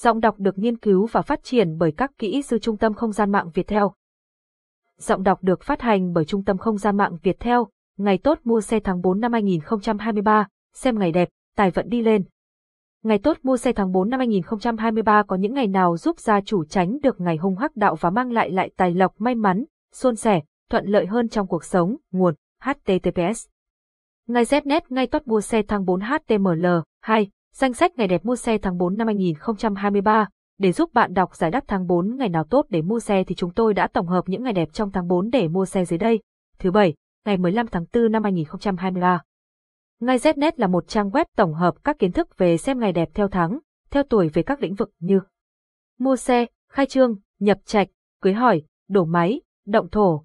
Giọng đọc được nghiên cứu và phát triển bởi các kỹ sư Trung tâm Không gian mạng Việt Theo. Giọng đọc được phát hành bởi Trung tâm Không gian mạng Việt Theo, ngày tốt mua xe tháng 4 năm 2023, xem ngày đẹp, tài vận đi lên. Ngày tốt mua xe tháng 4 năm 2023 có những ngày nào giúp gia chủ tránh được ngày hung hắc đạo và mang lại lại tài lộc may mắn, suôn sẻ, thuận lợi hơn trong cuộc sống, nguồn, https. Ngày Znet ngay tốt mua xe tháng 4 HTML, 2, Danh sách ngày đẹp mua xe tháng 4 năm 2023. Để giúp bạn đọc giải đáp tháng 4 ngày nào tốt để mua xe thì chúng tôi đã tổng hợp những ngày đẹp trong tháng 4 để mua xe dưới đây. Thứ bảy, ngày 15 tháng 4 năm 2023. Ngay Znet là một trang web tổng hợp các kiến thức về xem ngày đẹp theo tháng, theo tuổi về các lĩnh vực như mua xe, khai trương, nhập trạch, cưới hỏi, đổ máy, động thổ,